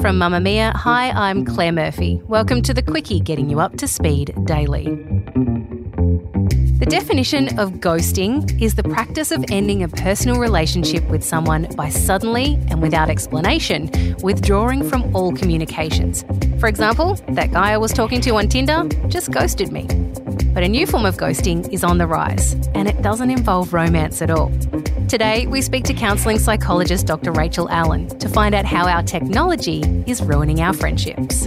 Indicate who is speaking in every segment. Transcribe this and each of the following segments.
Speaker 1: From Mamamia, hi, I'm Claire Murphy. Welcome to the Quicky, Getting You Up to Speed Daily. Definition of ghosting is the practice of ending a personal relationship with someone by suddenly and without explanation withdrawing from all communications. For example, that guy I was talking to on Tinder just ghosted me. But a new form of ghosting is on the rise, and it doesn't involve romance at all. Today, we speak to counselling psychologist Dr. Rachel Allan to find out how our technology is ruining our friendships.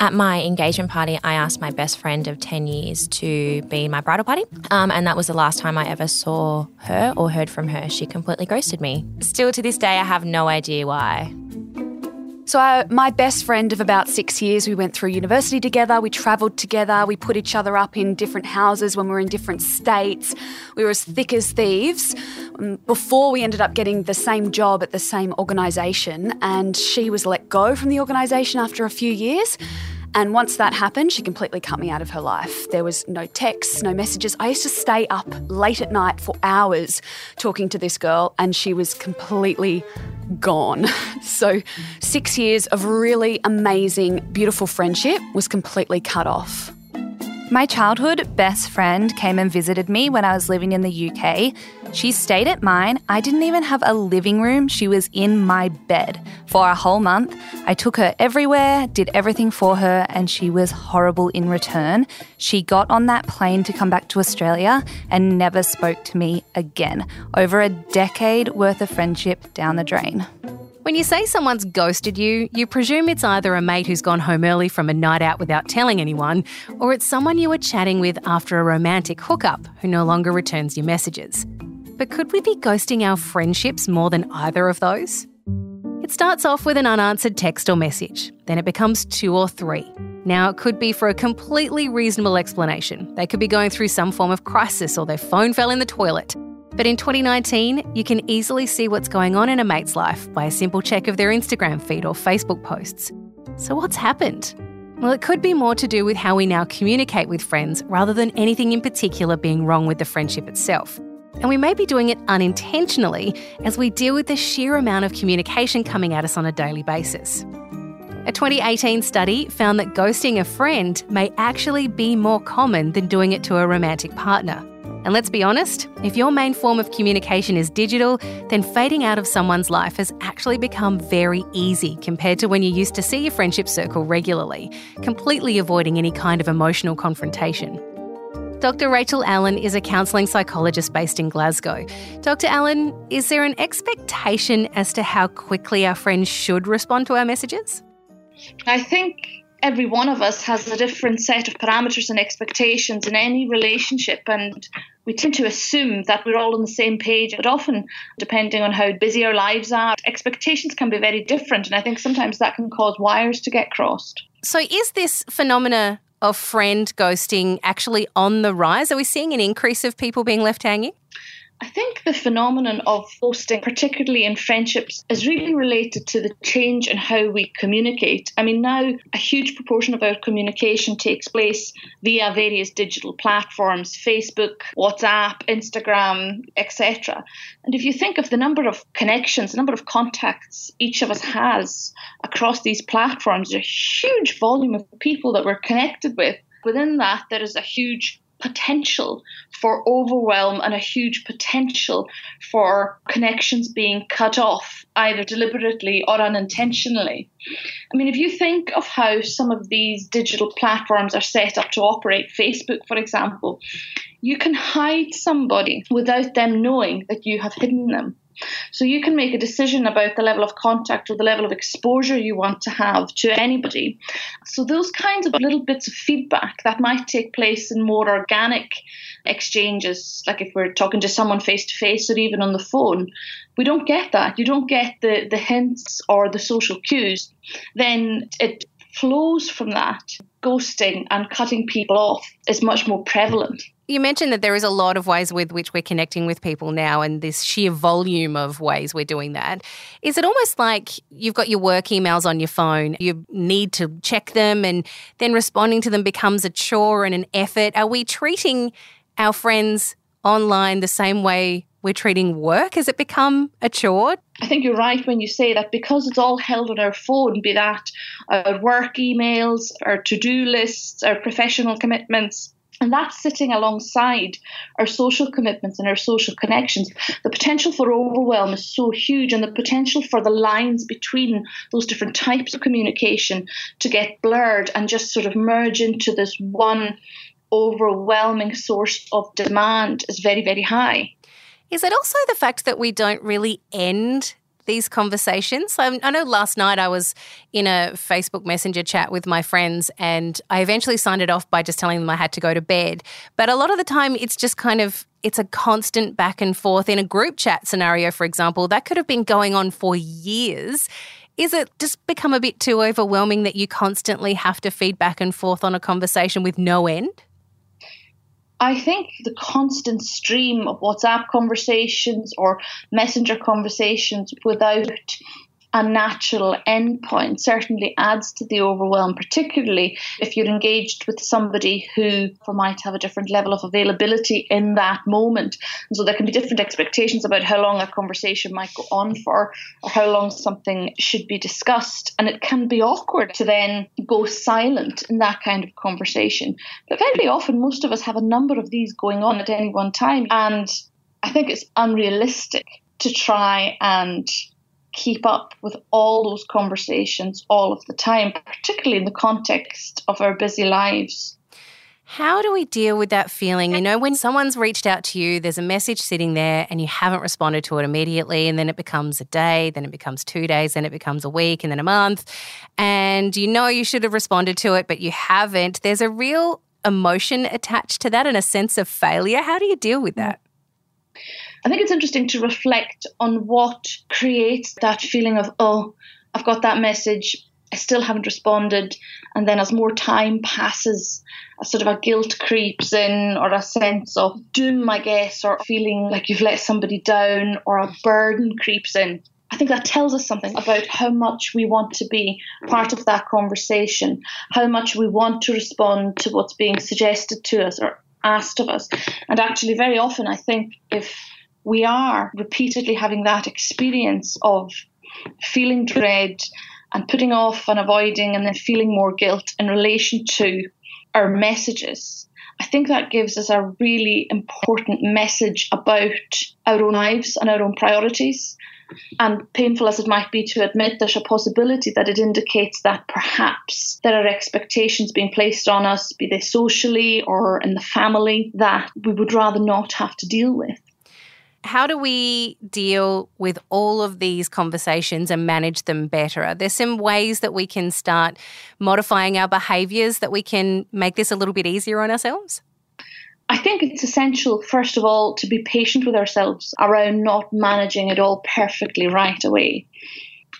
Speaker 2: At my engagement party, I asked my best friend of 10 years to be my bridal party. Um, and that was the last time I ever saw her or heard from her. She completely ghosted me. Still to this day, I have no idea why.
Speaker 3: So, I, my best friend of about six years, we went through university together, we travelled together, we put each other up in different houses when we were in different states. We were as thick as thieves um, before we ended up getting the same job at the same organisation. And she was let go from the organisation after a few years. And once that happened, she completely cut me out of her life. There was no texts, no messages. I used to stay up late at night for hours talking to this girl, and she was completely gone. So, six years of really amazing, beautiful friendship was completely cut off.
Speaker 4: My childhood best friend came and visited me when I was living in the UK. She stayed at mine. I didn't even have a living room. She was in my bed for a whole month. I took her everywhere, did everything for her, and she was horrible in return. She got on that plane to come back to Australia and never spoke to me again. Over a decade worth of friendship down the drain.
Speaker 1: When you say someone's ghosted you, you presume it's either a mate who's gone home early from a night out without telling anyone, or it's someone you were chatting with after a romantic hookup who no longer returns your messages. But could we be ghosting our friendships more than either of those? It starts off with an unanswered text or message, then it becomes two or three. Now, it could be for a completely reasonable explanation. They could be going through some form of crisis or their phone fell in the toilet. But in 2019, you can easily see what's going on in a mate's life by a simple check of their Instagram feed or Facebook posts. So, what's happened? Well, it could be more to do with how we now communicate with friends rather than anything in particular being wrong with the friendship itself. And we may be doing it unintentionally as we deal with the sheer amount of communication coming at us on a daily basis. A 2018 study found that ghosting a friend may actually be more common than doing it to a romantic partner. And let's be honest, if your main form of communication is digital, then fading out of someone's life has actually become very easy compared to when you used to see your friendship circle regularly, completely avoiding any kind of emotional confrontation. Dr. Rachel Allan is a counselling psychologist based in Glasgow. Dr. Allan, is there an expectation as to how quickly our friends should respond to our messages?
Speaker 5: I think every one of us has a different set of parameters and expectations in any relationship and we tend to assume that we're all on the same page but often depending on how busy our lives are expectations can be very different and i think sometimes that can cause wires to get crossed
Speaker 1: so is this phenomena of friend ghosting actually on the rise? Are we seeing an increase of people being left hanging
Speaker 5: I think the phenomenon of ghosting, particularly in friendships, is really related to the change in how we communicate. I mean, now a huge proportion of our communication takes place via various digital platforms Facebook, WhatsApp, Instagram, etc. And if you think of the number of connections, the number of contacts each of us has across these platforms, there's a huge volume of people that we're connected with. Within that, there is a huge potential for overwhelm and a huge potential for connections being cut off, either deliberately or unintentionally. I mean, if you think of how some of these digital platforms are set up to operate, Facebook, for example, you can hide somebody without them knowing that you have hidden them. So you can make a decision about the level of contact or the level of exposure you want to have to anybody. So those kinds of little bits of feedback that might take place in more organic exchanges, like if we're talking to someone face to face or even on the phone, we don't get that. You don't get the, the hints or the social cues. Then it flows from that. Ghosting and cutting people off is much more prevalent.
Speaker 1: You mentioned that there is a lot of ways with which we're connecting with people now and this sheer volume of ways we're doing that. Is it almost like you've got your work emails on your phone, you need to check them, and then responding to them becomes a chore and an effort? Are we treating our friends online the same way we're treating work? Has it become a chore?
Speaker 5: I think you're right when you say that because it's all held on our phone, be that our work emails, our to do lists, our professional commitments and that's sitting alongside our social commitments and our social connections. The potential for overwhelm is so huge, and the potential for the lines between those different types of communication to get blurred and just sort of merge into this one overwhelming source of demand is very, very high.
Speaker 1: Is it also the fact that we don't really end these conversations. I, know last night I was in a Facebook Messenger chat with my friends and I eventually signed it off by just telling them I had to go to bed. But a lot of the time it's just kind of it's a constant back and forth in a group chat scenario for example that could have been going on for years. Is it just become a bit too overwhelming that you constantly have to feed back and forth on a conversation with no end?
Speaker 5: I think the constant stream of WhatsApp conversations or messenger conversations without a natural endpoint certainly adds to the overwhelm, particularly if you're engaged with somebody who might have a different level of availability in that moment. And so there can be different expectations about how long a conversation might go on for or how long something should be discussed. And it can be awkward to then go silent in that kind of conversation. But very often, most of us have a number of these going on at any one time. And I think it's unrealistic to try and keep up with all those conversations all of the time, particularly in the context of our busy lives.
Speaker 1: How do we deal with that feeling? You know, when someone's reached out to you, there's a message sitting there and you haven't responded to it immediately, and then it becomes a day, then it becomes two days, then it becomes a week, and then a month. And you know you should have responded to it, but you haven't. There's a real emotion attached to that and a sense of failure. How do you deal with that?
Speaker 5: I think it's interesting to reflect on what creates that feeling of, oh, I've got that message, I still haven't responded. And then as more time passes, a sort of a guilt creeps in, or a sense of doom, I guess, or feeling like you've let somebody down, or a burden creeps in. I think that tells us something about how much we want to be part of that conversation, how much we want to respond to what's being suggested to us or asked of us. And actually, very often, I think if we are repeatedly having that experience of feeling dread and putting off and avoiding and then feeling more guilt in relation to our messages. I think that gives us a really important message about our own lives and our own priorities. And painful as it might be to admit, there's a possibility that it indicates that perhaps there are expectations being placed on us, be they socially or in the family, that we would rather not have to deal with.
Speaker 1: How do we deal with all of these conversations and manage them better? Are there some ways that we can start modifying our behaviours that we can make this a little bit easier on ourselves?
Speaker 5: I think it's essential, first of all, to be patient with ourselves around not managing it all perfectly right away.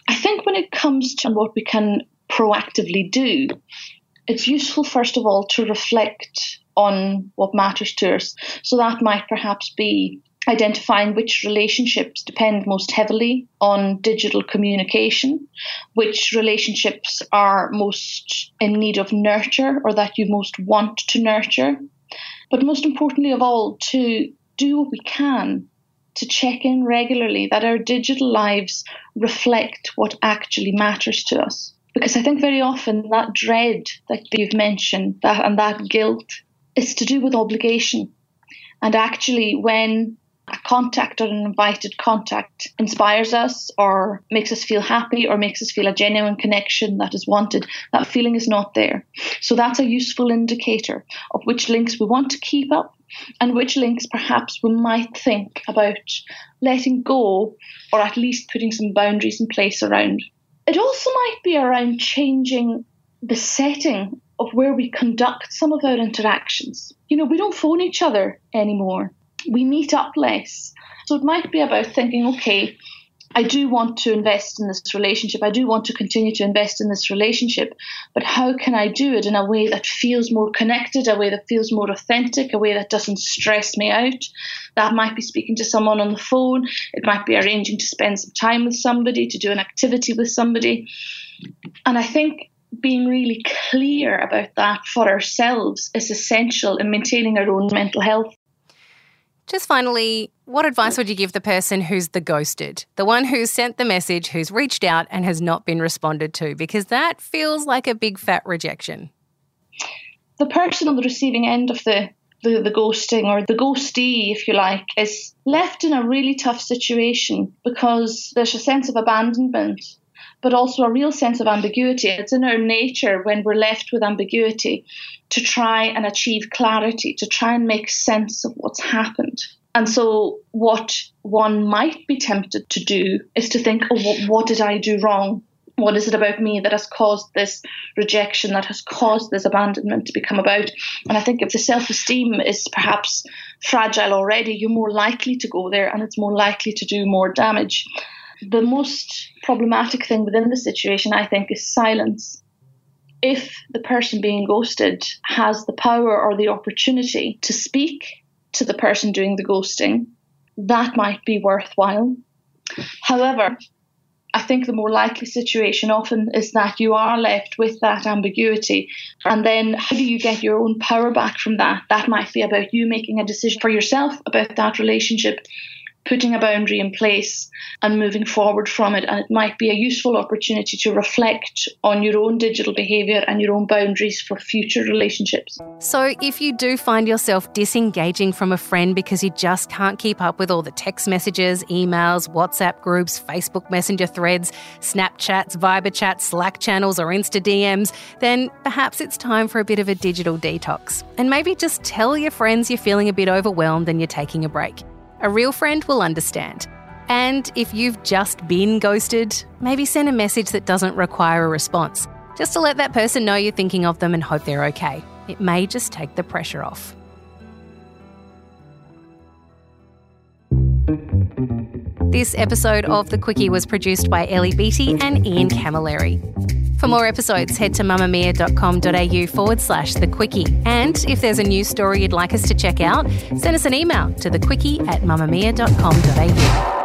Speaker 5: I think when it comes to what we can proactively do, it's useful, first of all, to reflect on what matters to us. So that might perhaps be identifying which relationships depend most heavily on digital communication, which relationships are most in need of nurture or that you most want to nurture. But most importantly of all, to do what we can to check in regularly that our digital lives reflect what actually matters to us. Because I think very often that dread that you've mentioned that and that guilt is to do with obligation. And actually when a contact or an invited contact inspires us or makes us feel happy or makes us feel a genuine connection that is wanted, that feeling is not there. So that's a useful indicator of which links we want to keep up and which links perhaps we might think about letting go or at least putting some boundaries in place around. It also might be around changing the setting of where we conduct some of our interactions. You know, we don't phone each other anymore we meet up less. So it might be about thinking, okay, I do want to invest in this relationship. I do want to continue to invest in this relationship, but how can I do it in a way that feels more connected, a way that feels more authentic, a way that doesn't stress me out? That might be speaking to someone on the phone. It might be arranging to spend some time with somebody, to do an activity with somebody. And I think being really clear about that for ourselves is essential in maintaining our own mental health.
Speaker 1: Just finally, what advice would you give the person who's the ghosted? The one who's sent the message, who's reached out and has not been responded to? Because that feels like a big fat rejection.
Speaker 5: The person on the receiving end of the the, the ghosting or the ghostee, if you like, is left in a really tough situation because there's a sense of abandonment but also a real sense of ambiguity. It's in our nature when we're left with ambiguity to try and achieve clarity, to try and make sense of what's happened. And so, what one might be tempted to do is to think, oh, what, what did I do wrong? What is it about me that has caused this rejection, that has caused this abandonment to become about? And I think if the self esteem is perhaps fragile already, you're more likely to go there and it's more likely to do more damage. The most problematic thing within the situation, I think, is silence. If the person being ghosted has the power or the opportunity to speak to the person doing the ghosting, that might be worthwhile. However, I think the more likely situation often is that you are left with that ambiguity. And then how do you get your own power back from that? That might be about you making a decision for yourself about that relationship putting a boundary in place and moving forward from it. And it might be a useful opportunity to reflect on your own digital behaviour and your own boundaries for future relationships.
Speaker 1: So, if you do find yourself disengaging from a friend because you just can't keep up with all the text messages, emails, WhatsApp groups, Facebook Messenger threads, Snapchats, Viber chats, Slack channels, or Insta DMs, then perhaps it's time for a bit of a digital detox. And maybe just tell your friends you're feeling a bit overwhelmed and you're taking a break. A real friend will understand. And if you've just been ghosted, maybe send a message that doesn't require a response, just to let that person know you're thinking of them and hope they're okay. It may just take the pressure off. This episode of The Quicky was produced by Ellie Beattie and Ian Camilleri. For more episodes, head to mamamia.com.au forward slash the quicky. And if there's a news story you'd like us to check out, send us an email to the quicky at mamamia.com.au.